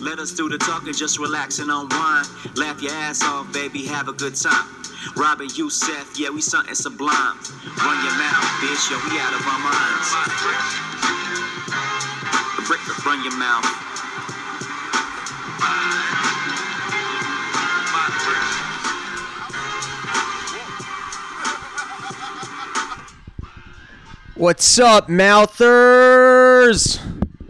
Let us do the talking, just relax and unwind. Laugh your ass off, baby, have a good time. Robin Youssef, yeah, we something sublime. Run your mouth, bitch, yo, we out of our minds. Run your mouth. What's up, mouthers?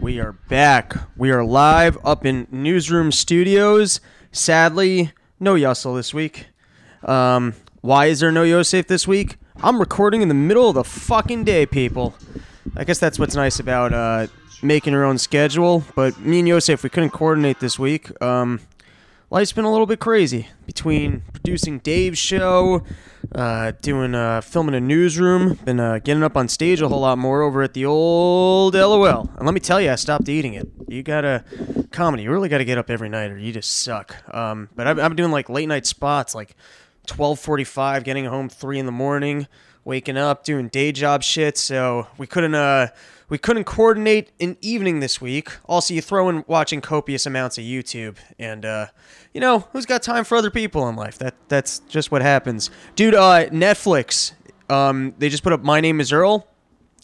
We are back. We are live up in Newsroom Studios. Sadly, no Yussel this week. Um, why is there no Yosef this week? I'm recording in the middle of the fucking day, people. I guess that's what's nice about uh, making your own schedule. But me and Yosef, we couldn't coordinate this week. Um, life's been a little bit crazy between producing Dave's show, uh, doing uh, filming a newsroom, been uh, getting up on stage a whole lot more over at the old LOL. And let me tell you, I stopped eating it. You gotta comedy. You really gotta get up every night, or you just suck. Um, but I've, I've been doing like late night spots, like twelve forty five, getting home three in the morning, waking up, doing day job shit. So we couldn't uh we couldn't coordinate an evening this week. Also, you throw in watching copious amounts of YouTube, and uh, you know who's got time for other people in life? That that's just what happens, dude. Uh, Netflix, um, they just put up My Name Is Earl.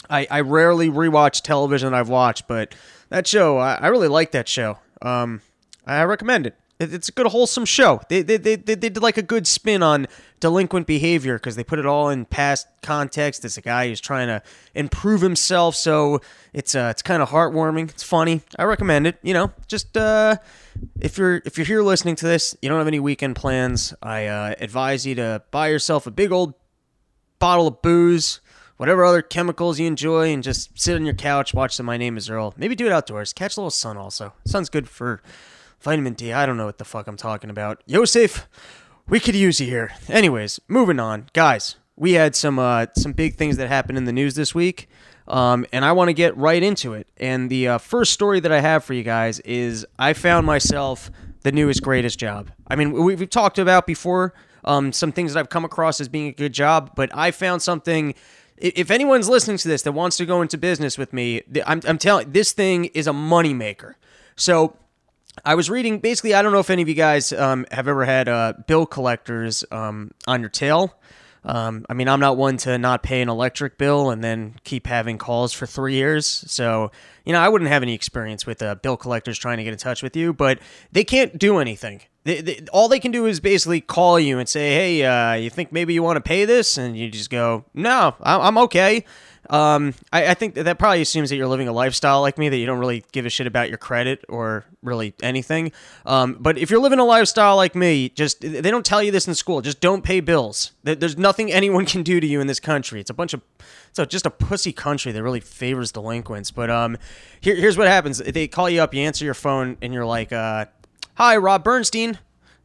I, I rarely rewatch television I've watched, but that show I, I really like that show. Um, I recommend it. It- It's a good wholesome show. They they, they, they did like a good spin on delinquent behavior because they put it all in past context. It's a guy who's trying to improve himself, so it's uh it's kind of heartwarming. It's funny. I recommend it. You know, just uh if you're if you're here listening to this, you don't have any weekend plans. I uh, advise you to buy yourself a big old bottle of booze, whatever other chemicals you enjoy, and just sit on your couch, watch some My Name Is Earl. Maybe do it outdoors. Catch a little sun also. Sun's good for vitamin D. I don't know what the fuck I'm talking about. Yosef, we could use you here. Anyways, moving on, guys. We had some uh, some big things that happened in the news this week, um, and I want to get right into it. And the uh, first story that I have for you guys is I found myself the newest greatest job. I mean, we- we've talked about before um, some things that I've come across as being a good job, but I found something. If anyone's listening to this that wants to go into business with me, I'm, I'm telling this thing is a moneymaker. So I was reading basically. I don't know if any of you guys um, have ever had uh, bill collectors um, on your tail. Um, I mean, I'm not one to not pay an electric bill and then keep having calls for three years. So, you know, I wouldn't have any experience with uh, bill collectors trying to get in touch with you, but they can't do anything. They, they, all they can do is basically call you and say, "Hey, uh, you think maybe you want to pay this?" And you just go, "No, I'm okay." Um, I, I think that, probably assumes that you're living a lifestyle like me, that you don't really give a shit about your credit or really anything. Um, but if you're living a lifestyle like me, just they don't tell you this in school. Just don't pay bills. There's nothing anyone can do to you in this country. It's a bunch of it's a, just a pussy country that really favors delinquents. But um, here, here's what happens: they call you up, you answer your phone, and you're like, uh, "Hi, Rob Bernstein."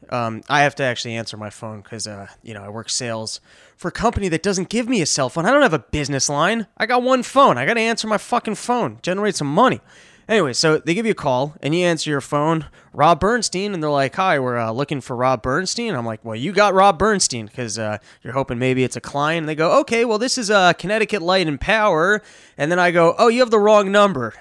Um, I have to actually answer my phone because, uh, you know, I work sales for a company that doesn't give me a cell phone. I don't have a business line. I got one phone. I got to answer my fucking phone, generate some money. Anyway, so they give you a call and you answer your phone, Rob Bernstein, and they're like, "Hi, we're uh, looking for Rob Bernstein." I'm like, "Well, you got Rob Bernstein because uh, you're hoping maybe it's a client." And they go, "Okay, well, this is uh, Connecticut Light and Power," and then I go, "Oh, you have the wrong number."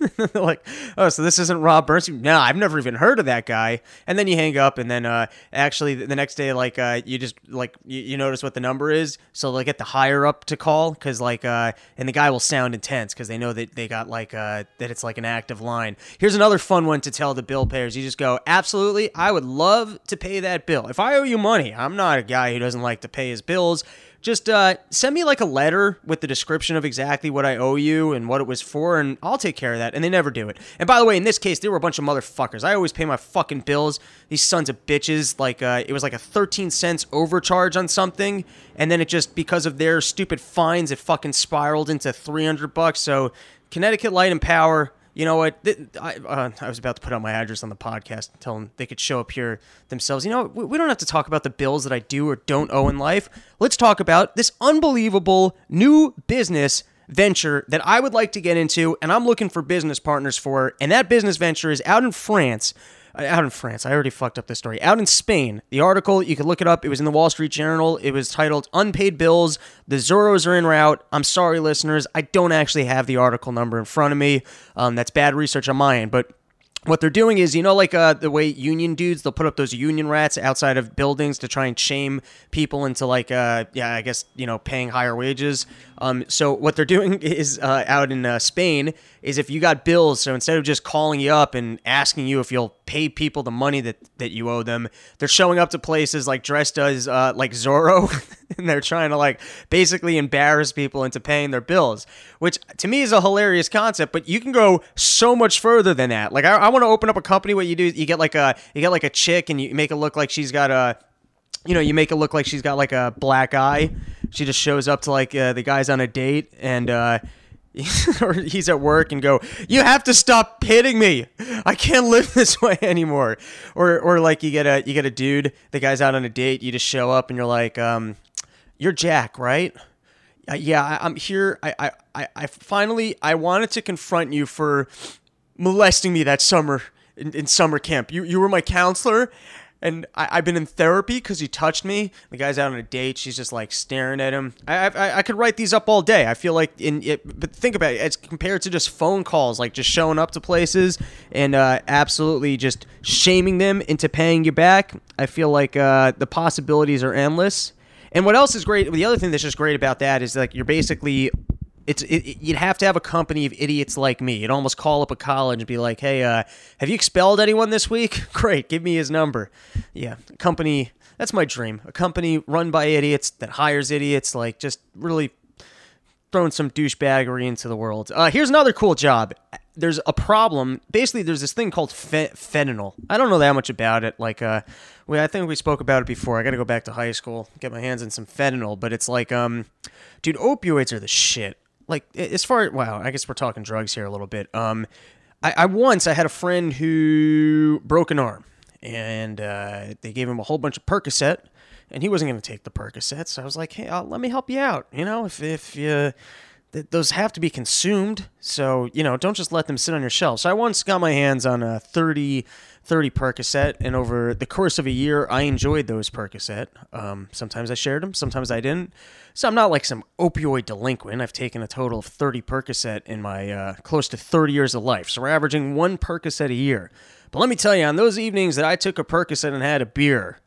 They're like, oh, so this isn't Rob Bernstein? No, I've never even heard of that guy. And then you hang up, and then uh, actually the next day, like uh, you just like you, you notice what the number is, so they get the higher up to call because like uh, and the guy will sound intense because they know that they got like uh, that it's like an active line. Here's another fun one to tell the bill payers. You just go, absolutely, I would love to pay that bill. If I owe you money, I'm not a guy who doesn't like to pay his bills just uh, send me like a letter with the description of exactly what I owe you and what it was for, and I'll take care of that. And they never do it. And by the way, in this case, they were a bunch of motherfuckers. I always pay my fucking bills. These sons of bitches. Like uh, it was like a 13 cents overcharge on something, and then it just because of their stupid fines, it fucking spiraled into 300 bucks. So Connecticut Light and Power. You know what? I, uh, I was about to put out my address on the podcast, tell them they could show up here themselves. You know, we, we don't have to talk about the bills that I do or don't owe in life. Let's talk about this unbelievable new business venture that I would like to get into, and I'm looking for business partners for. And that business venture is out in France. Out in France, I already fucked up this story. Out in Spain, the article you could look it up. It was in the Wall Street Journal. It was titled "Unpaid Bills: The Zorros Are in Route." I'm sorry, listeners, I don't actually have the article number in front of me. Um, that's bad research on my end, but what they're doing is, you know, like uh, the way union dudes, they'll put up those union rats outside of buildings to try and shame people into like, uh, yeah, I guess you know, paying higher wages. Um, so what they're doing is uh, out in uh, Spain is if you got bills, so instead of just calling you up and asking you if you'll pay people the money that that you owe them, they're showing up to places like dressed as uh, like Zorro, and they're trying to like basically embarrass people into paying their bills, which to me is a hilarious concept. But you can go so much further than that. Like I, I want to open up a company. What you do, you get like a you get like a chick and you make it look like she's got a you know, you make it look like she's got like a black eye. She just shows up to like uh, the guy's on a date and uh, or he's at work and go, "You have to stop hitting me. I can't live this way anymore." Or or like you get a you get a dude, the guy's out on a date, you just show up and you're like, um, "You're Jack, right?" Uh, yeah, I, I'm here. I, I I finally I wanted to confront you for molesting me that summer in, in summer camp. You you were my counselor, and I, have been in therapy because he touched me. The guy's out on a date. She's just like staring at him. I, I, I could write these up all day. I feel like in it, but think about it. It's compared to just phone calls, like just showing up to places and uh, absolutely just shaming them into paying you back. I feel like uh, the possibilities are endless. And what else is great? The other thing that's just great about that is like you're basically it's it, you'd have to have a company of idiots like me. You'd almost call up a college and be like, "Hey, uh, have you expelled anyone this week? Great, give me his number." Yeah, company. That's my dream. A company run by idiots that hires idiots. Like just really throwing some douchebaggery into the world. Uh, here's another cool job. There's a problem. Basically, there's this thing called fe- fentanyl. I don't know that much about it. Like, uh, we, I think we spoke about it before. I got to go back to high school, get my hands in some fentanyl. But it's like, um, dude, opioids are the shit like as far wow, I guess we're talking drugs here a little bit. Um, I, I once I had a friend who broke an arm, and uh, they gave him a whole bunch of Percocet, and he wasn't going to take the Percocet. So I was like, hey, I'll, let me help you out. You know, if if you th- those have to be consumed, so you know, don't just let them sit on your shelf. So I once got my hands on a thirty 30 Percocet, and over the course of a year, I enjoyed those Percocet. Um, sometimes I shared them, sometimes I didn't. So I'm not like some opioid delinquent. I've taken a total of 30 Percocet in my uh, close to 30 years of life. So we're averaging one Percocet a year. But let me tell you, on those evenings that I took a Percocet and had a beer,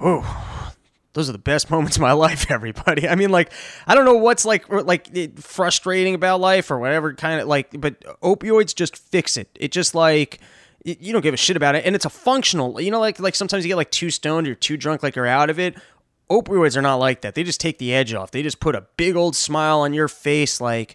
oh, those are the best moments of my life everybody. I mean like i don't know what's like like frustrating about life or whatever kind of like but opioids just fix it. It just like you don't give a shit about it and it's a functional you know like like sometimes you get like too stoned or too drunk like you're out of it. Opioids are not like that. They just take the edge off. They just put a big old smile on your face like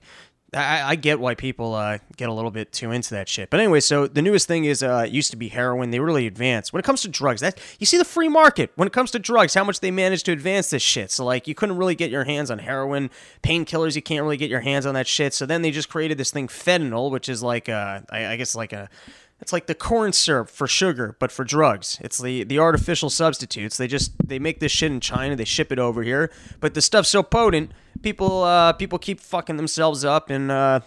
I, I get why people uh, get a little bit too into that shit. But anyway, so the newest thing is uh, used to be heroin. They really advanced when it comes to drugs. That you see the free market when it comes to drugs, how much they managed to advance this shit. So like you couldn't really get your hands on heroin, painkillers. You can't really get your hands on that shit. So then they just created this thing fentanyl, which is like uh, I, I guess like a it's like the corn syrup for sugar, but for drugs. It's the the artificial substitutes. They just they make this shit in China. They ship it over here, but the stuff's so potent, people uh, people keep fucking themselves up and uh,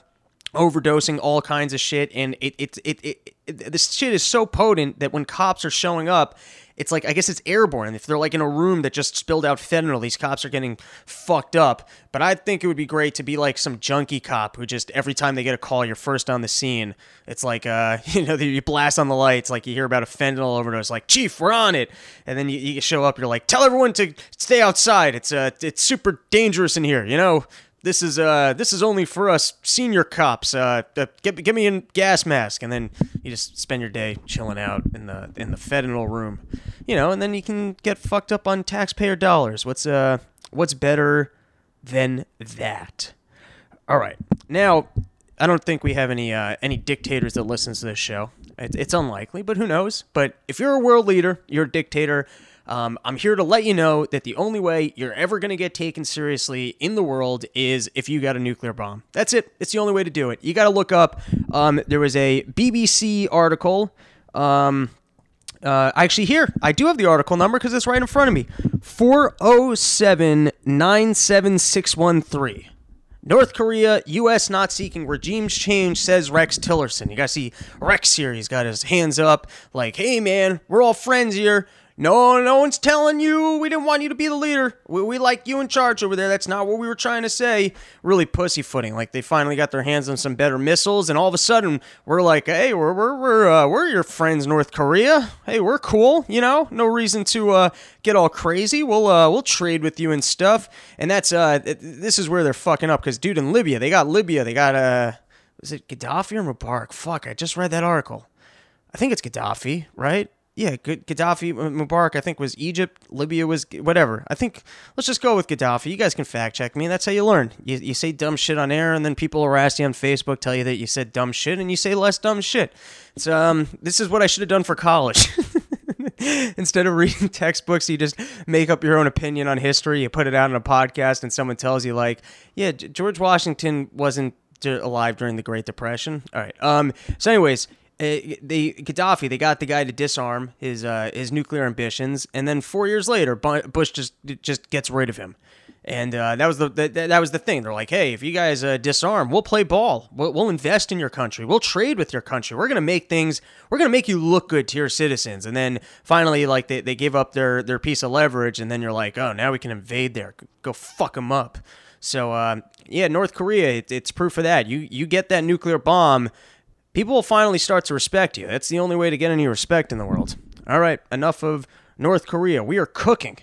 overdosing all kinds of shit. And it it, it it it this shit is so potent that when cops are showing up, it's like I guess it's airborne. If they're like in a room that just spilled out fentanyl, these cops are getting fucked up. But I think it would be great to be like some junkie cop who just every time they get a call, you're first on the scene. It's like uh, you know, you blast on the lights, like you hear about a fentanyl overdose, like Chief, we're on it, and then you, you show up, you're like, tell everyone to stay outside. It's uh, it's super dangerous in here, you know this is uh this is only for us senior cops. Uh, uh give me a gas mask, and then you just spend your day chilling out in the in the fentanyl room, you know, and then you can get fucked up on taxpayer dollars. What's uh what's better than that? All right, now I don't think we have any uh, any dictators that listens to this show. It's, it's unlikely, but who knows? But if you're a world leader, you're a dictator. Um, I'm here to let you know that the only way you're ever going to get taken seriously in the world is if you got a nuclear bomb. That's it. It's the only way to do it. You got to look up. Um, there was a BBC article. Um, uh, actually, here, I do have the article number because it's right in front of me 407 97613. North Korea, U.S. not seeking regimes change, says Rex Tillerson. You guys see Rex here. He's got his hands up, like, hey, man, we're all friends here no, no one's telling you. We didn't want you to be the leader. We, we like you in charge over there. That's not what we were trying to say. Really pussyfooting. Like they finally got their hands on some better missiles, and all of a sudden we're like, hey, we're we're we're, uh, we're your friends, North Korea. Hey, we're cool. You know, no reason to uh, get all crazy. We'll uh, we'll trade with you and stuff. And that's uh, this is where they're fucking up because dude, in Libya, they got Libya. They got uh, is it Gaddafi or Mubarak? Fuck, I just read that article. I think it's Gaddafi, right? Yeah, Gaddafi, Mubarak, I think was Egypt, Libya was whatever. I think let's just go with Gaddafi. You guys can fact check me. That's how you learn. You, you say dumb shit on air, and then people harass you on Facebook, tell you that you said dumb shit, and you say less dumb shit. It's um, this is what I should have done for college. Instead of reading textbooks, you just make up your own opinion on history. You put it out on a podcast, and someone tells you like, yeah, George Washington wasn't alive during the Great Depression. All right. Um. So, anyways they Gaddafi, they got the guy to disarm his uh, his nuclear ambitions, and then four years later, Bush just just gets rid of him, and uh, that was the that, that was the thing. They're like, hey, if you guys uh, disarm, we'll play ball, we'll, we'll invest in your country, we'll trade with your country, we're gonna make things, we're gonna make you look good to your citizens, and then finally, like they, they give up their their piece of leverage, and then you're like, oh, now we can invade there, go fuck them up. So uh, yeah, North Korea, it, it's proof of that. You you get that nuclear bomb people will finally start to respect you. That's the only way to get any respect in the world. All right, enough of North Korea. We are cooking.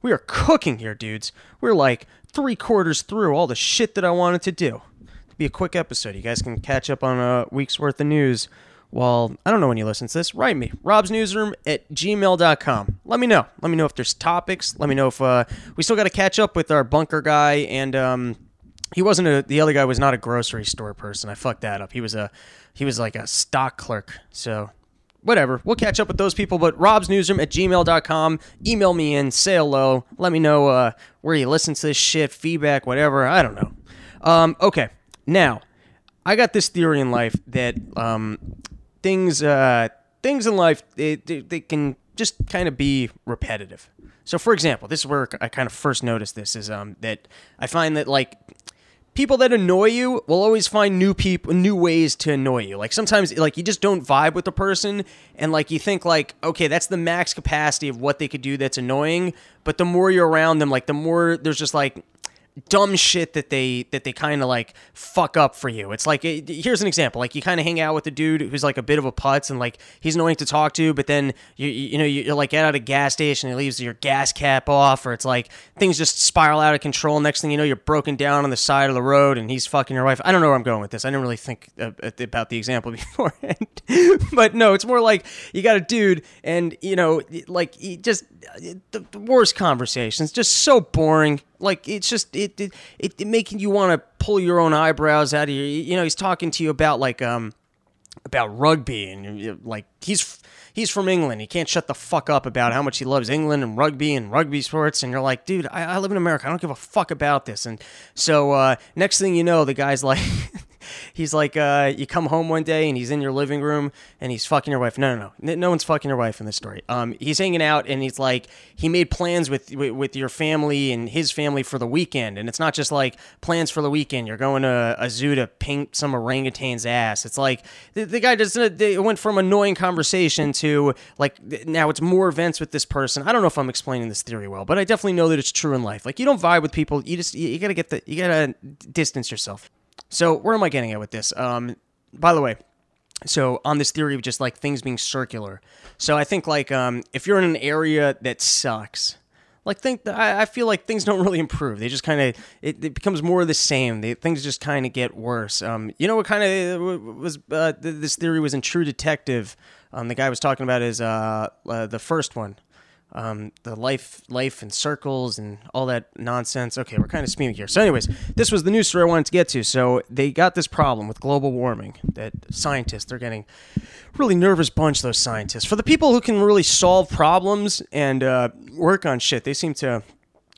We are cooking here, dudes. We're like three quarters through all the shit that I wanted to do. It'll be a quick episode. You guys can catch up on a week's worth of news. Well, I don't know when you listen to this. Write me, Rob's Newsroom at gmail.com. Let me know. Let me know if there's topics. Let me know if uh, we still got to catch up with our bunker guy and um, he wasn't a the other guy was not a grocery store person. I fucked that up. He was a he was like a stock clerk. So whatever. We'll catch up with those people. But Rob's Newsroom at gmail.com. Email me in, say hello. Let me know uh, where you listen to this shit, feedback, whatever. I don't know. Um, okay. Now, I got this theory in life that um, things uh, things in life they, they, they can just kind of be repetitive. So, for example, this is where I kind of first noticed this is um, that I find that like people that annoy you will always find new people new ways to annoy you. Like sometimes like you just don't vibe with the person and like you think like okay that's the max capacity of what they could do that's annoying but the more you're around them like the more there's just like dumb shit that they that they kind of like fuck up for you. It's like here's an example. Like you kind of hang out with a dude who's like a bit of a putz and like he's annoying to talk to, but then you you know you're like at a gas station, and he leaves your gas cap off, or it's like things just spiral out of control. Next thing you know, you're broken down on the side of the road and he's fucking your wife. I don't know where I'm going with this. I didn't really think about the example beforehand, but no, it's more like you got a dude and you know like he just the, the worst conversations, just so boring like it's just it it, it, it making you want to pull your own eyebrows out of your. You know, he's talking to you about like um about rugby and like he's he's from England. He can't shut the fuck up about how much he loves England and rugby and rugby sports. And you're like, dude, I, I live in America. I don't give a fuck about this. And so uh, next thing you know, the guy's like, he's like, uh, you come home one day and he's in your living room and he's fucking your wife. No, no, no, no one's fucking your wife in this story. Um, he's hanging out and he's like, he made plans with, with, your family and his family for the weekend, and it's not just like plans for the weekend. You're going to a zoo to paint some orangutan's ass. It's like the, the guy just it went from annoying conversation to like now it's more events with this person. I don't know if I'm explaining this theory well, but I definitely know that it's true in life. Like you don't vibe with people. You just you, you gotta get the you gotta distance yourself. So where am I getting at with this? Um, by the way, so on this theory of just like things being circular. So I think like um, if you're in an area that sucks, like think I, I feel like things don't really improve. They just kind of it, it, becomes more of the same. They, things just kind of get worse. Um, you know what kind of was uh, this theory was in True Detective. Um, the guy was talking about is uh, uh, the first one um, the life life in circles and all that nonsense. Okay, we're kind of speaking here. So, anyways, this was the news story I wanted to get to. So they got this problem with global warming that scientists they're getting really nervous bunch. Those scientists for the people who can really solve problems and uh, work on shit, they seem to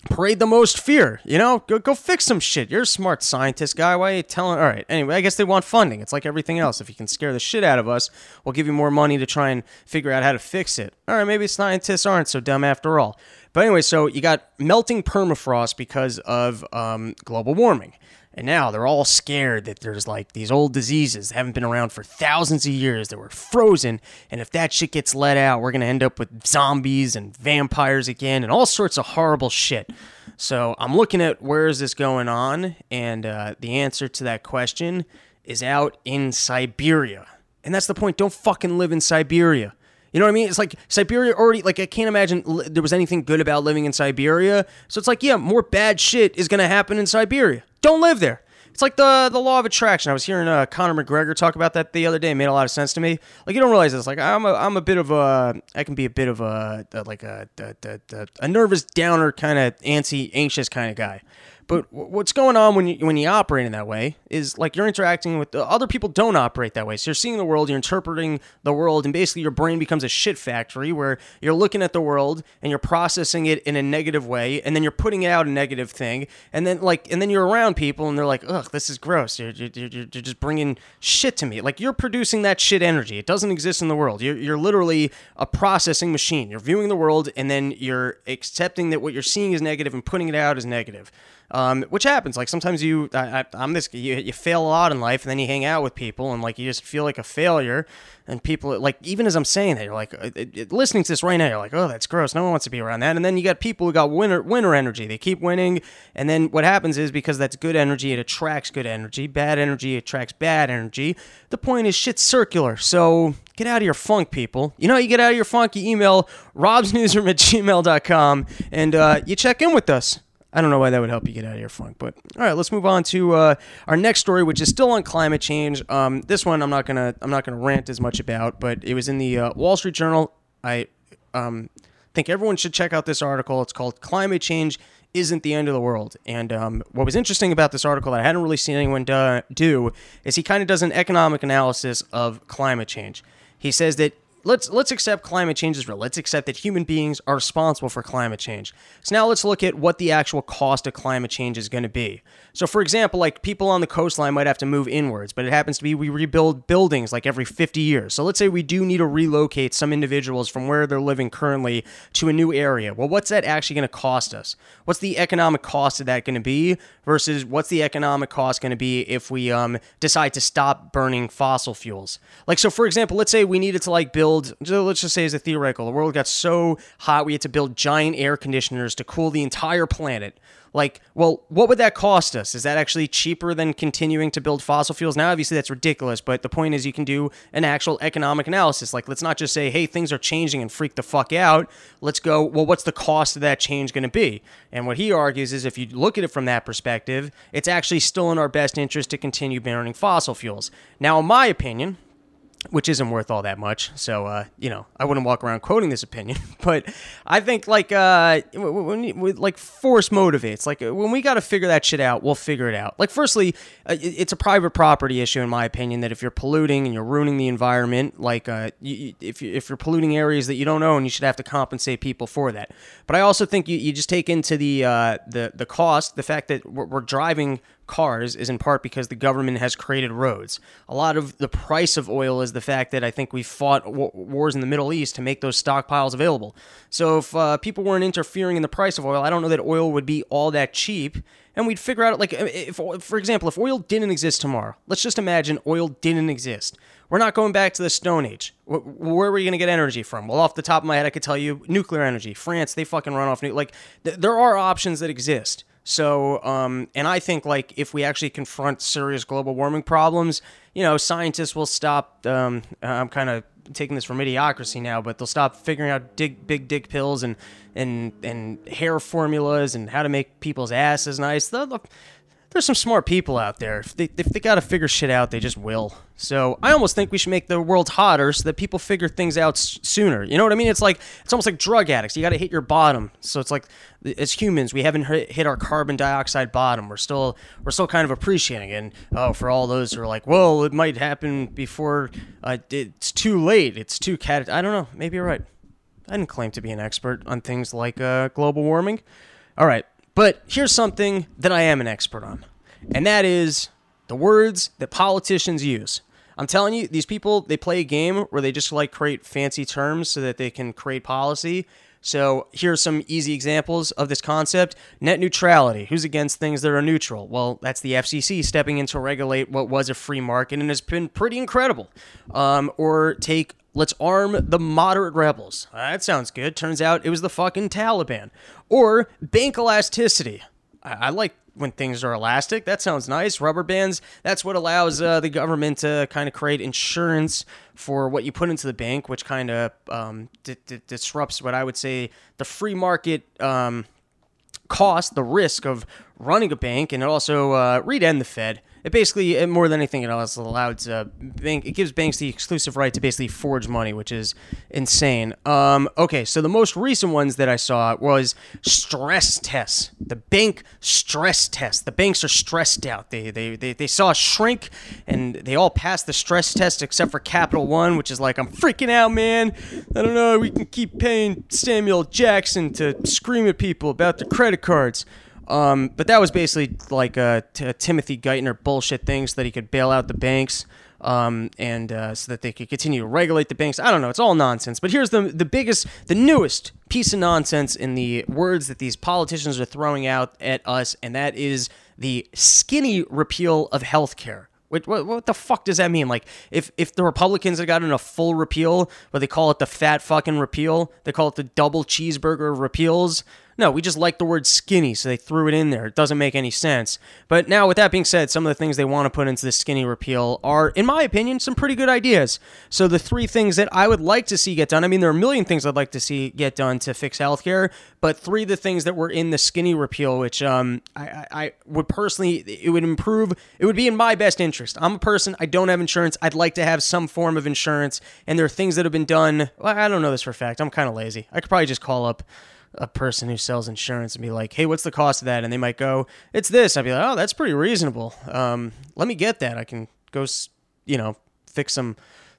parade the most fear. You know, go go fix some shit. You're a smart scientist guy. Why are you telling? All right. Anyway, I guess they want funding. It's like everything else. If you can scare the shit out of us, we'll give you more money to try and figure out how to fix it. All right. Maybe scientists aren't so dumb after all. But anyway, so you got melting permafrost because of um, global warming. And now they're all scared that there's like these old diseases that haven't been around for thousands of years that were frozen. And if that shit gets let out, we're going to end up with zombies and vampires again and all sorts of horrible shit. So I'm looking at where is this going on? And uh, the answer to that question is out in Siberia. And that's the point. Don't fucking live in Siberia. You know what I mean? It's like Siberia already, like, I can't imagine li- there was anything good about living in Siberia. So it's like, yeah, more bad shit is going to happen in Siberia. Don't live there. It's like the the law of attraction. I was hearing uh, Conor McGregor talk about that the other day. It made a lot of sense to me. Like you don't realize this. Like I'm a I'm a bit of a I can be a bit of a, a like a a, a, a nervous downer kind of antsy anxious kind of guy. But what's going on when you when you operate in that way is like you're interacting with the, other people don't operate that way. So you're seeing the world, you're interpreting the world, and basically your brain becomes a shit factory where you're looking at the world and you're processing it in a negative way, and then you're putting out a negative thing, and then like and then you're around people and they're like, ugh, this is gross. You're you're, you're, you're just bringing shit to me. Like you're producing that shit energy. It doesn't exist in the world. You're you're literally a processing machine. You're viewing the world and then you're accepting that what you're seeing is negative and putting it out as negative um, which happens. Like sometimes you, I, am this, you, you fail a lot in life, and then you hang out with people, and like you just feel like a failure. And people, like even as I'm saying that, you're like it, listening to this right now, you're like, oh, that's gross. No one wants to be around that. And then you got people who got winner winner energy. They keep winning, and then what happens is because that's good energy, it attracts good energy. Bad energy attracts bad energy. The point is, shit's circular. So get out of your funk, people. You know you get out of your funk? You email robsnewsroom at gmail.com and uh, you check in with us. I don't know why that would help you get out of your funk, but all right, let's move on to uh, our next story, which is still on climate change. Um, this one I'm not gonna I'm not gonna rant as much about, but it was in the uh, Wall Street Journal. I um, think everyone should check out this article. It's called "Climate Change Isn't the End of the World." And um, what was interesting about this article that I hadn't really seen anyone do, do is he kind of does an economic analysis of climate change. He says that let's let's accept climate change is real. Let's accept that human beings are responsible for climate change. So now let's look at what the actual cost of climate change is going to be. So for example, like people on the coastline might have to move inwards, but it happens to be we rebuild buildings like every 50 years. So let's say we do need to relocate some individuals from where they're living currently to a new area. Well, what's that actually going to cost us? What's the economic cost of that going to be versus what's the economic cost going to be if we um, decide to stop burning fossil fuels? Like so for example, let's say we needed to like build build, let's just say as a theoretical, the world got so hot we had to build giant air conditioners to cool the entire planet. Like, well, what would that cost us? Is that actually cheaper than continuing to build fossil fuels? Now, obviously, that's ridiculous, but the point is you can do an actual economic analysis. Like, let's not just say, hey, things are changing and freak the fuck out. Let's go, well, what's the cost of that change going to be? And what he argues is if you look at it from that perspective, it's actually still in our best interest to continue burning fossil fuels. Now, in my opinion, which isn't worth all that much. So, uh, you know, I wouldn't walk around quoting this opinion, but I think like uh, when, when, like force motivates. Like when we got to figure that shit out, we'll figure it out. Like, firstly, uh, it's a private property issue, in my opinion, that if you're polluting and you're ruining the environment, like uh, you, if you, if you're polluting areas that you don't own, you should have to compensate people for that. But I also think you, you just take into the uh, the the cost the fact that we're, we're driving cars is in part because the government has created roads. A lot of the price of oil is the fact that I think we fought wars in the Middle East to make those stockpiles available. So if uh, people weren't interfering in the price of oil, I don't know that oil would be all that cheap. And we'd figure out, like, if, for example, if oil didn't exist tomorrow, let's just imagine oil didn't exist. We're not going back to the Stone Age. Where are we going to get energy from? Well, off the top of my head, I could tell you nuclear energy. France, they fucking run off. New like, th- there are options that exist. So, um, and I think like if we actually confront serious global warming problems, you know, scientists will stop. Um, I'm kind of taking this from idiocracy now, but they'll stop figuring out dig, big dick pills and and and hair formulas and how to make people's asses nice. They'll, they'll, there's some smart people out there. If they, if they got to figure shit out, they just will. So I almost think we should make the world hotter so that people figure things out s- sooner. You know what I mean? It's like it's almost like drug addicts. You got to hit your bottom. So it's like as humans, we haven't hit our carbon dioxide bottom. We're still we're still kind of appreciating it. And oh, for all those who are like, well, it might happen before uh, it's too late. It's too cat. I don't know. Maybe you're right. I didn't claim to be an expert on things like uh, global warming. All right. But here's something that I am an expert on, and that is the words that politicians use. I'm telling you, these people, they play a game where they just like create fancy terms so that they can create policy. So here are some easy examples of this concept. Net neutrality. Who's against things that are neutral? Well, that's the FCC stepping in to regulate what was a free market and has been pretty incredible. Um, or take let's arm the moderate rebels. That sounds good. Turns out it was the fucking Taliban. Or bank elasticity. I, I like when things are elastic. That sounds nice. Rubber bands, that's what allows uh, the government to kind of create insurance for what you put into the bank, which kind of um, d- d- disrupts what I would say the free market um, cost, the risk of running a bank, and it also uh, read the Fed it basically it, more than anything else allows uh, bank it gives banks the exclusive right to basically forge money, which is insane. Um, okay, so the most recent ones that I saw was stress tests. The bank stress test. The banks are stressed out. They they they, they saw a shrink, and they all passed the stress test except for Capital One, which is like I'm freaking out, man. I don't know. We can keep paying Samuel Jackson to scream at people about their credit cards. Um, but that was basically like a, t- Timothy Geithner bullshit thing so that he could bail out the banks um, and uh, so that they could continue to regulate the banks. I don't know. It's all nonsense. But here's the, the biggest, the newest piece of nonsense in the words that these politicians are throwing out at us, and that is the skinny repeal of health care. What, what, what, the fuck does that mean? Like, if, if the Republicans had gotten a full repeal, but they call it the fat fucking repeal, they call it the double cheeseburger repeals, no, we just like the word skinny, so they threw it in there. It doesn't make any sense. But now, with that being said, some of the things they want to put into the skinny repeal are, in my opinion, some pretty good ideas. So, the three things that I would like to see get done I mean, there are a million things I'd like to see get done to fix healthcare, but three of the things that were in the skinny repeal, which um, I, I would personally, it would improve, it would be in my best interest. I'm a person, I don't have insurance. I'd like to have some form of insurance, and there are things that have been done. Well, I don't know this for a fact. I'm kind of lazy. I could probably just call up a person who sells insurance and be like, "Hey, what's the cost of that?" And they might go, "It's this." I'd be like, "Oh, that's pretty reasonable. Um, let me get that. I can go, you know, fix some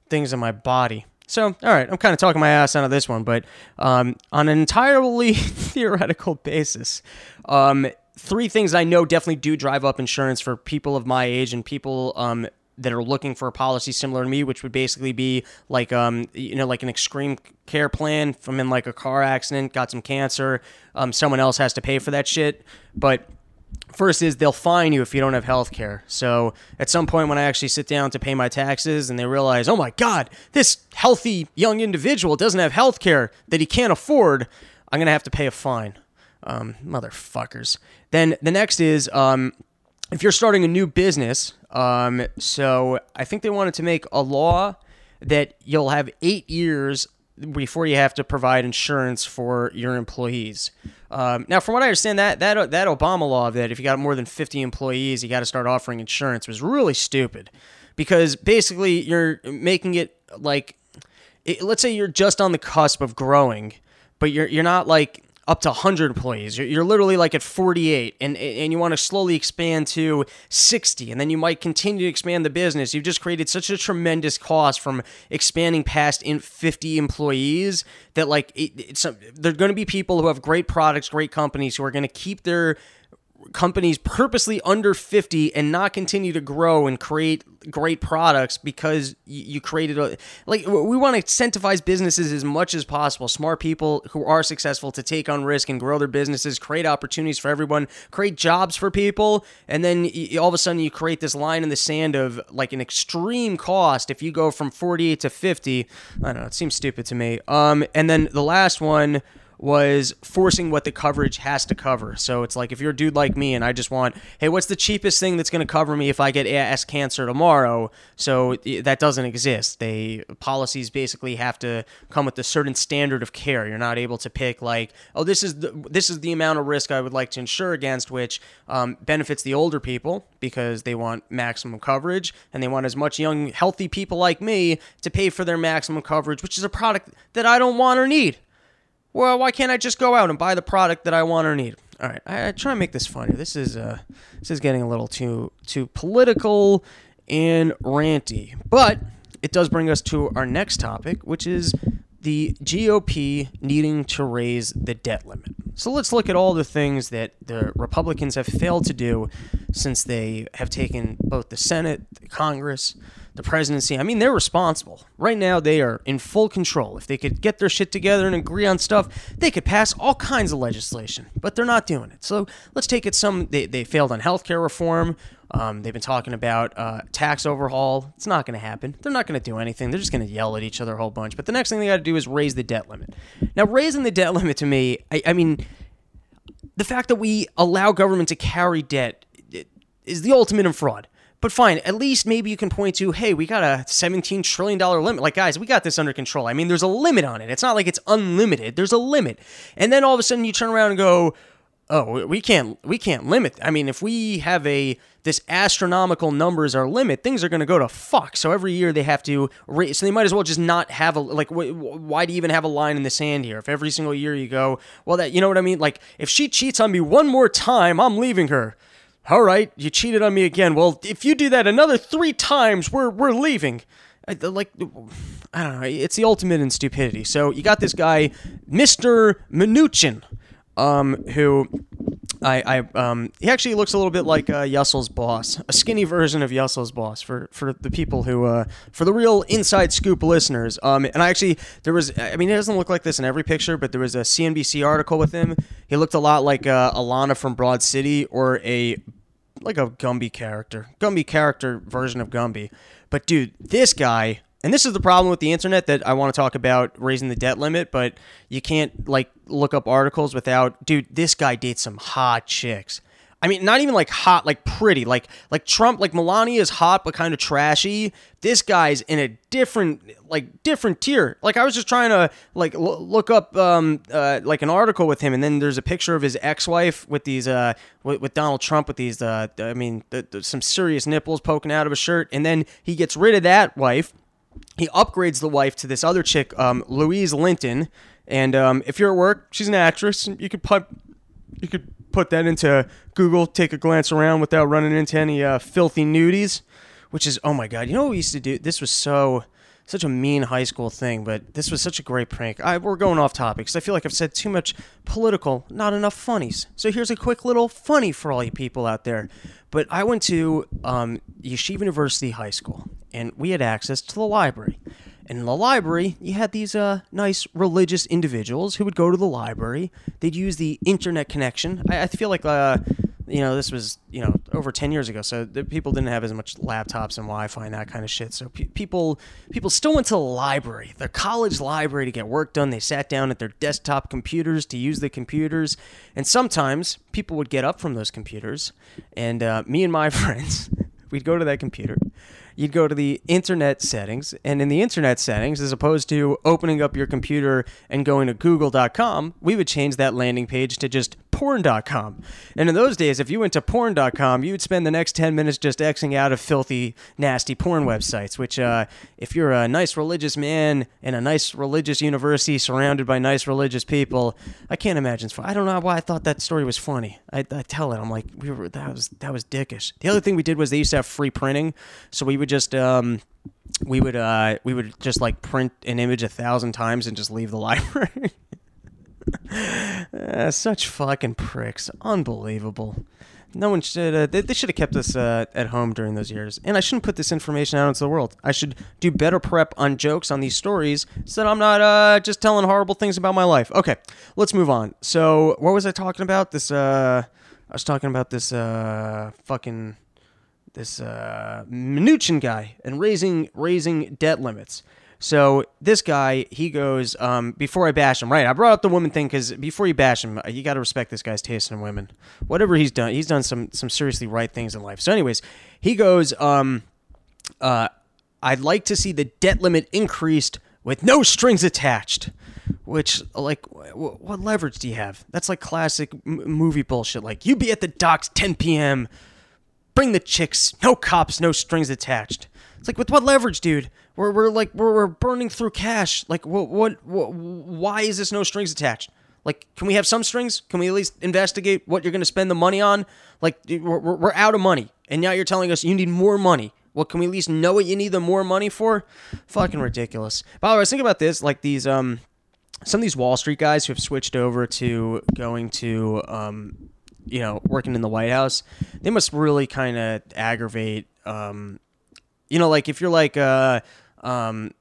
things in my body." So, all right, I'm kind of talking my ass out of this one, but um, on an entirely theoretical basis, um, three things I know definitely do drive up insurance for people of my age and people um, that are looking for a policy similar to me, which would basically be like um you know like an extreme care plan If I'm in like a car accident, got some cancer, um someone else has to pay for that shit, but First is they'll fine you if you don't have health care. So at some point when I actually sit down to pay my taxes and they realize, oh my God, this healthy young individual doesn't have health care that he can't afford, I'm to have to pay a fine. Um, motherfuckers. Then the next is um, if you're starting a new business, um, so I think they wanted to make a law that you'll have eight years before you have to provide insurance for your employees. Um, now, from what I understand, that that that Obama law that if you got more than 50 employees, you got to start offering insurance was really stupid, because basically you're making it like, it, let's say you're just on the cusp of growing, but you're you're not like up to 100 employees. You're, you're literally like at 48 and and you want to slowly expand to 60 and then you might continue to expand the business. You've just created such a tremendous cost from expanding past in 50 employees that like it, it's there're going to be people who have great products, great companies who are going to keep their companies purposely under 50 and not continue to grow and create great products because you created a like we want to incentivize businesses as much as possible smart people who are successful to take on risk and grow their businesses create opportunities for everyone create jobs for people and then all of a sudden you create this line in the sand of like an extreme cost if you go from 48 to 50 i don't know it seems stupid to me. Um and then the last one was forcing what the coverage has to cover. So it's like if you're a dude like me and I just want, hey, what's the cheapest thing that's going to cover me if I get AS cancer tomorrow? So that doesn't exist. They policies basically have to come with a certain standard of care. You're not able to pick like, oh, this is the this is the amount of risk I would like to insure against, which um, benefits the older people because they want maximum coverage and they want as much young healthy people like me to pay for their maximum coverage, which is a product that I don't want or need well, why can't I just go out and buy the product that I want or need? All right, I, I try and make this funny. This is uh, this is getting a little too too political and ranty, but it does bring us to our next topic, which is the GOP needing to raise the debt limit. So let's look at all the things that the Republicans have failed to do since they have taken both the Senate, the Congress, the presidency. I mean, they're responsible. Right now, they are in full control. If they could get their shit together and agree on stuff, they could pass all kinds of legislation, but they're not doing it. So let's take it some, they, they failed on healthcare reform. Um, they've been talking about uh, tax overhaul. It's not going to happen. They're not going to do anything. They're just going to yell at each other a whole bunch. But the next thing they got to do is raise the debt limit. Now, raising the debt limit to me, I, I mean, the fact that we allow government to carry debt is the ultimate in fraud. But fine, at least maybe you can point to, hey, we got a $17 trillion limit. Like, guys, we got this under control. I mean, there's a limit on it. It's not like it's unlimited. There's a limit. And then all of a sudden you turn around and go, oh, we can't we can't limit. I mean, if we have a this astronomical number as our limit, things are going to go to fuck. So every year they have to raise. So they might as well just not have a like. why do you even have a line in the sand here? If every single year you go, well, that you know what I mean. Like if she cheats on me one more time, I'm leaving her all right, you cheated on me again. Well, if you do that another three times, we're we're leaving. Like, I don't know. It's the ultimate in stupidity. So you got this guy, Mister Mnuchin, um, who I, I um, he actually looks a little bit like uh, Yussel's boss, a skinny version of Yussel's boss for for the people who uh, for the real inside scoop listeners. Um, and I actually there was, I mean, it doesn't look like this in every picture, but there was a CNBC article with him. He looked a lot like uh, Ilana from Broad City or a like a Gumby character, Gumby character version of Gumby. But dude, this guy and this is the problem with the internet that I want to talk about raising the debt limit, but you can't like look up articles without dude, this guy dates some hot chicks. I mean, not even like hot, like pretty, like like Trump, like Melania is hot but kind of trashy. This guy's in a different, like different tier. Like I was just trying to like l- look up um uh, like an article with him, and then there's a picture of his ex-wife with these uh with, Donald Trump with these uh I mean some serious nipples poking out of a shirt, and then he gets rid of that wife he upgrades the wife to this other chick, um, Louise Linton. And um, if you're at work, she's an actress. You could put you could put that into Google, take a glance around without running into any uh, filthy nudies. Which is oh my god, you know what we used to do? This was so such a mean high school thing, but this was such a great prank. I, we're going off topic because I feel like I've said too much political, not enough funnies. So here's a quick little funny for all you people out there. But I went to um, Yeshiva University High School, and we had access to the library. And in the library, you had these uh, nice religious individuals who would go to the library. They'd use the internet connection. I, I feel like uh, you know, this was you know over ten years ago, so the people didn't have as much laptops and Wi-Fi and that kind of shit. So pe- people people still went to the library, their college library, to get work done. They sat down at their desktop computers to use the computers, and sometimes people would get up from those computers, and uh, me and my friends, we'd go to that computer. You'd go to the internet settings, and in the internet settings, as opposed to opening up your computer and going to google.com, we would change that landing page to just porn.com. And in those days, if you went to porn.com, you would spend the next 10 minutes just Xing out of filthy, nasty porn websites, which, uh, if you're a nice religious man in a nice religious university surrounded by nice religious people, I can't imagine. I don't know why I thought that story was funny. I, I tell it, I'm like, we were, that was, that was dickish. The other thing we did was they used to have free printing. So we would just, um, we would uh, we would just like print an image a thousand times and just leave the library. uh, such fucking pricks. Unbelievable. No one should. Uh, they, they should have kept us uh, at home during those years. And I shouldn't put this information out into the world. I should do better prep on jokes on these stories so that I'm not uh, just telling horrible things about my life. Okay, let's move on. So, what was I talking about? This. Uh, I was talking about this uh, fucking this uh, Mnuchin guy and raising raising debt limits. So this guy, he goes, um, before I bash him, right? I brought up the woman thing because before you bash him, you got to respect this guy's taste in women. Whatever he's done, he's done some some seriously right things in life. So, anyways, he goes, um, uh, I'd like to see the debt limit increased with no strings attached. Which, like, what leverage do you have? That's like classic m- movie bullshit. Like, you be at the docks 10 p.m. Bring the chicks, no cops, no strings attached. It's like with what leverage, dude? We're, we're like we're, we're burning through cash. Like what, what what why is this no strings attached? Like can we have some strings? Can we at least investigate what you're going to spend the money on? Like we're, we're out of money, and now you're telling us you need more money. Well, can we at least know what you need the more money for? Fucking ridiculous. By the way, I was thinking about this, like these um some of these Wall Street guys who have switched over to going to um you know working in the White House. They must really kind of aggravate um You know, like if you're like uh, um,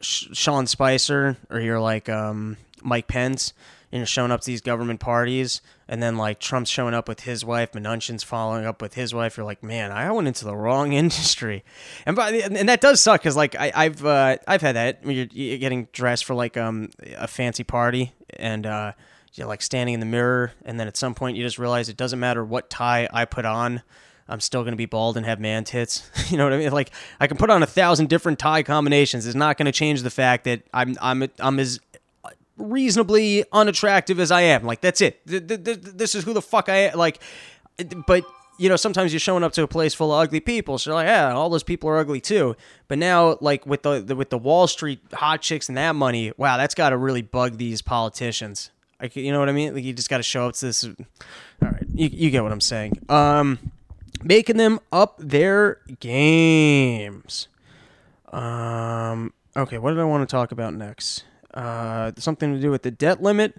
Sh- Sean Spicer or you're like um, Mike Pence and you're showing up to these government parties and then like Trump's showing up with his wife, Mnuchin's following up with his wife. You're like, man, I went into the wrong industry, and by, and that does suck because like I, have uh, I've had that. You're, you're, getting dressed for like um a fancy party and uh, you're like standing in the mirror, and then at some point you just realize it doesn't matter what tie I put on. I'm still going to be bald and have man tits. you know what I mean? Like I can put on a thousand different tie combinations. It's not going to change the fact that I'm I'm I'm as reasonably unattractive as I am. Like that's it. This is who the fuck I am. Like, but you know, sometimes you're showing up to a place full of ugly people, so like, yeah, all those people are ugly too. But now, like with the, the with the Wall Street hot chicks and that money, wow, that's got to really bug these politicians. Like, you know what I mean? Like, you just got to show up to this. All right, you, you get what I'm saying. Um, making them up their games. Um, okay, what did I want to talk about next? Uh, something to do with the debt limit.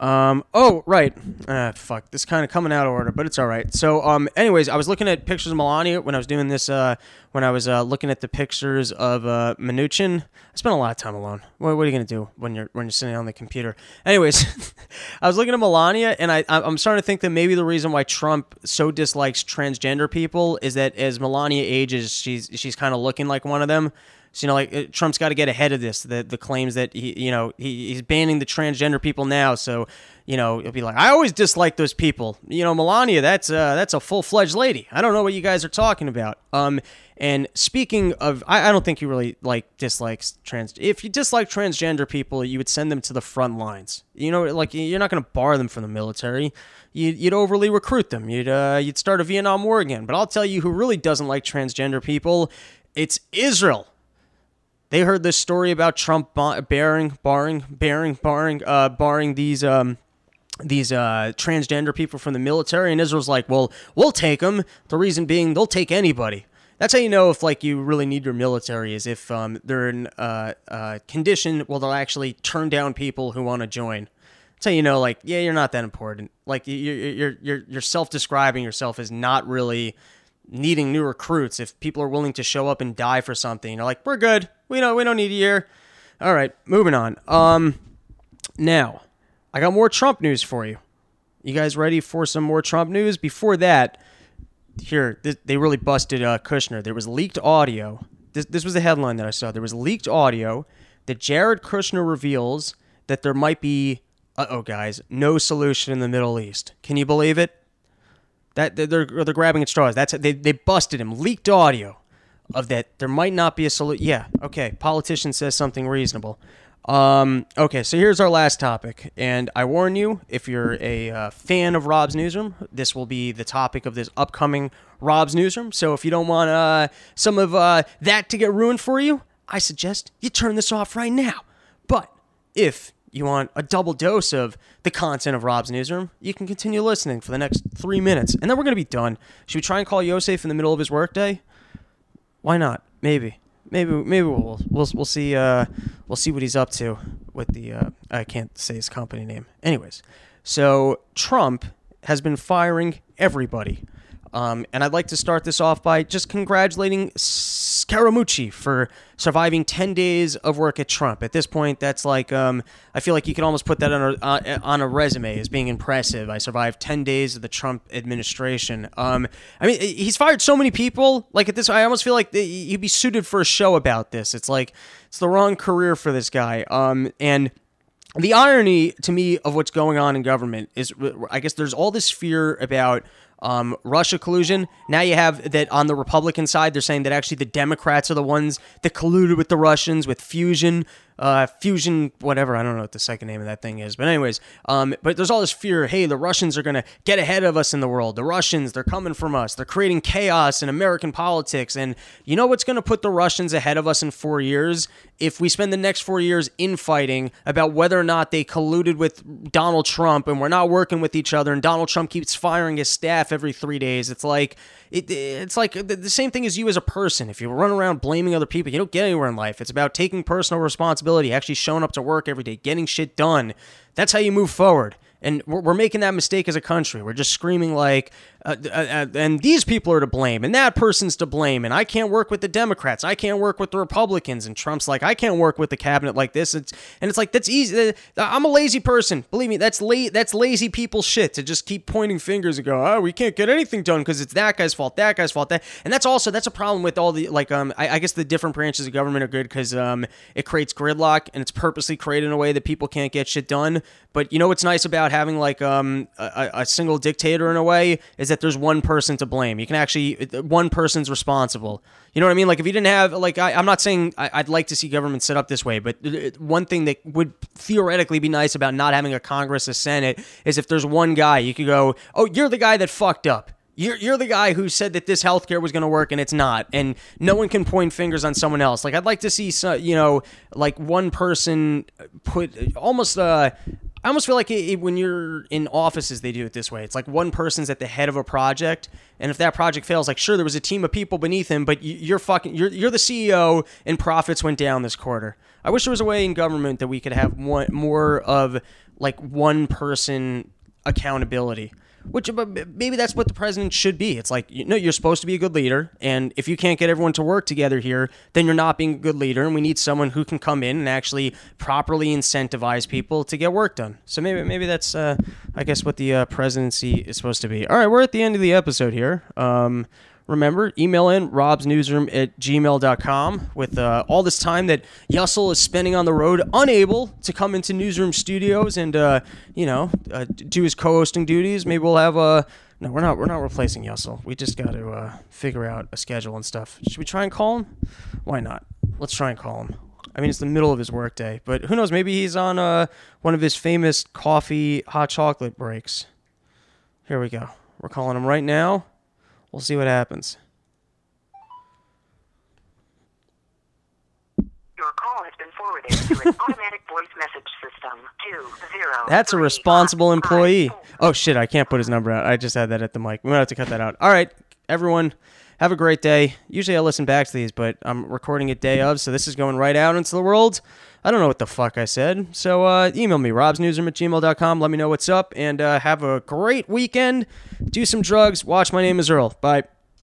Um, oh, right. Ah, fuck. This kind of coming out of order, but it's all right. So, um, anyways, I was looking at pictures of Melania when I was doing this, uh, when I was, uh, looking at the pictures of, uh, Mnuchin. I spent a lot of time alone. What, what are you going to do when you're, when you're sitting on the computer? Anyways, I was looking at Melania and I, I'm starting to think that maybe the reason why Trump so dislikes transgender people is that as Melania ages, she's, she's kind of looking like one of them. So, you know, like uh, Trump's got to get ahead of this. The the claims that he, you know, he, he's banning the transgender people now. So, you know, it'll be like, I always dislike those people. You know, Melania, that's uh, that's a full fledged lady. I don't know what you guys are talking about. Um, and speaking of, I, I don't think he really like dislikes trans. If you dislike transgender people, you would send them to the front lines. You know, like you're not going to bar them from the military. You'd, you'd overly recruit them. You'd uh, you'd start a Vietnam War again. But I'll tell you, who really doesn't like transgender people, it's Israel. They heard this story about Trump barring, barring, barring, barring, uh, barring these um, these uh, transgender people from the military, and Israel's like, well, we'll take them. The reason being, they'll take anybody. That's how you know if like you really need your military is if um, they're in a uh, uh, condition where they'll actually turn down people who want to join. That's how you know, like, yeah, you're not that important. Like you're you're you're, you're self describing yourself as not really needing new recruits. If people are willing to show up and die for something, you're like, we're good. We don't we don't need a year. All right, moving on. Um, now I got more Trump news for you. You guys ready for some more Trump news? Before that, here they really busted uh, Kushner. There was leaked audio. This this was the headline that I saw. There was leaked audio that Jared Kushner reveals that there might be. Uh oh, guys, no solution in the Middle East. Can you believe it? That they're they're grabbing at straws. That's they they busted him. Leaked audio of that there might not be a solution. Yeah, okay. Politician says something reasonable. Um, okay, so here's our last topic, and I warn you, if you're a uh, fan of Rob's newsroom, this will be the topic of this upcoming Rob's newsroom. So if you don't want uh, some of uh, that to get ruined for you, I suggest you turn this off right now. But if you want a double dose of the content of Rob's newsroom, you can continue listening for the next three minutes, and then we're gonna be done. Should we try and call Yosef in the middle of his workday? Why not? Maybe, maybe, maybe we'll we'll we'll see. Uh, we'll see what he's up to with the. Uh, I can't say his company name. Anyways, so Trump has been firing everybody. Um, and I'd like to start this off by just congratulating Scaramucci for surviving 10 days of work at Trump. At this point, that's like, um, I feel like you could almost put that on a, uh, on a resume as being impressive. I survived 10 days of the Trump administration. Um, I mean, he's fired so many people. Like at this, I almost feel like he'd be suited for a show about this. It's like, it's the wrong career for this guy. Um, and the irony to me of what's going on in government is, I guess there's all this fear about um, Russia collusion. Now you have that on the Republican side, they're saying that actually the Democrats are the ones that colluded with the Russians with fusion uh, fusion, whatever. I don't know what the second name of that thing is, but anyways, um, but there's all this fear. Hey, the Russians are gonna get ahead of us in the world. The Russians, they're coming from us. They're creating chaos in American politics. And you know what's gonna put the Russians ahead of us in four years? If we spend the next four years infighting about whether or not they colluded with Donald Trump and we're not working with each other, and Donald Trump keeps firing his staff every three days, it's like it, it's like the same thing as you as a person. If you run around blaming other people, you don't get anywhere in life. It's about taking personal responsibility, actually showing up to work every day, getting shit done. That's how you move forward. And we're, we're making that mistake as a country. We're just screaming like, uh, uh, uh, and these people are to blame, and that person's to blame, and I can't work with the Democrats, I can't work with the Republicans, and Trump's like, I can't work with the cabinet like this. It's, and it's like that's easy. Uh, I'm a lazy person, believe me. That's la- That's lazy people shit to just keep pointing fingers and go, oh, we can't get anything done because it's that guy's fault, that guy's fault, that, and that's also that's a problem with all the like um I, I guess the different branches of government are good because um it creates gridlock and it's purposely created in a way that people can't get shit done. But you know what's nice about having like um a, a single dictator in a way is that there's one person to blame. You can actually one person's responsible. You know what I mean? Like if you didn't have like I, am not saying I, would like to see government set up this way, but one thing that would theoretically be nice about not having a Congress, a Senate, is if there's one guy you could go, oh, you're the guy that fucked up. You're, you're the guy who said that this healthcare was going to work and it's not, and no one can point fingers on someone else. Like I'd like to see, some, you know, like one person put almost uh, I almost feel like it, it, when you're in offices, they do it this way. It's like one person's at the head of a project, and if that project fails, like sure there was a team of people beneath him, but you're fucking you're you're the CEO, and profits went down this quarter. I wish there was a way in government that we could have one more of like one person accountability which maybe that's what the president should be. It's like you know you're supposed to be a good leader, and if you can't get everyone to work together here, then you're not being a good leader. And we need someone who can come in and actually properly incentivize people to get work done. So maybe maybe that's uh, I guess what the uh, presidency is supposed to be. All right, we're at the end of the episode here. Um, remember, email in robsnewsroom at gmail.com with uh, all this time that Yussel is spending on the road, unable to come into newsroom studios and, uh, you know, uh, do his co-hosting duties. Maybe we'll have a... No, we're not. We're not replacing Yussel. We just got to uh, figure out a schedule and stuff. Should we try and call him? Why not? Let's try and call him. I mean, it's the middle of his workday, but who knows? Maybe he's on uh, one of his famous coffee hot chocolate breaks. Here we go. We're calling him right now. We'll see what happens. Your call has been forwarded to an automatic voice message system. Two zero. That's a responsible employee. Oh shit! I can't put his number out. I just had that at the mic. We might have to cut that out. All right, everyone. Have a great day. Usually I listen back to these, but I'm recording it day of, so this is going right out into the world. I don't know what the fuck I said. So uh, email me, robsnewsroom at gmail.com. Let me know what's up, and uh, have a great weekend. Do some drugs. Watch My Name is Earl. Bye.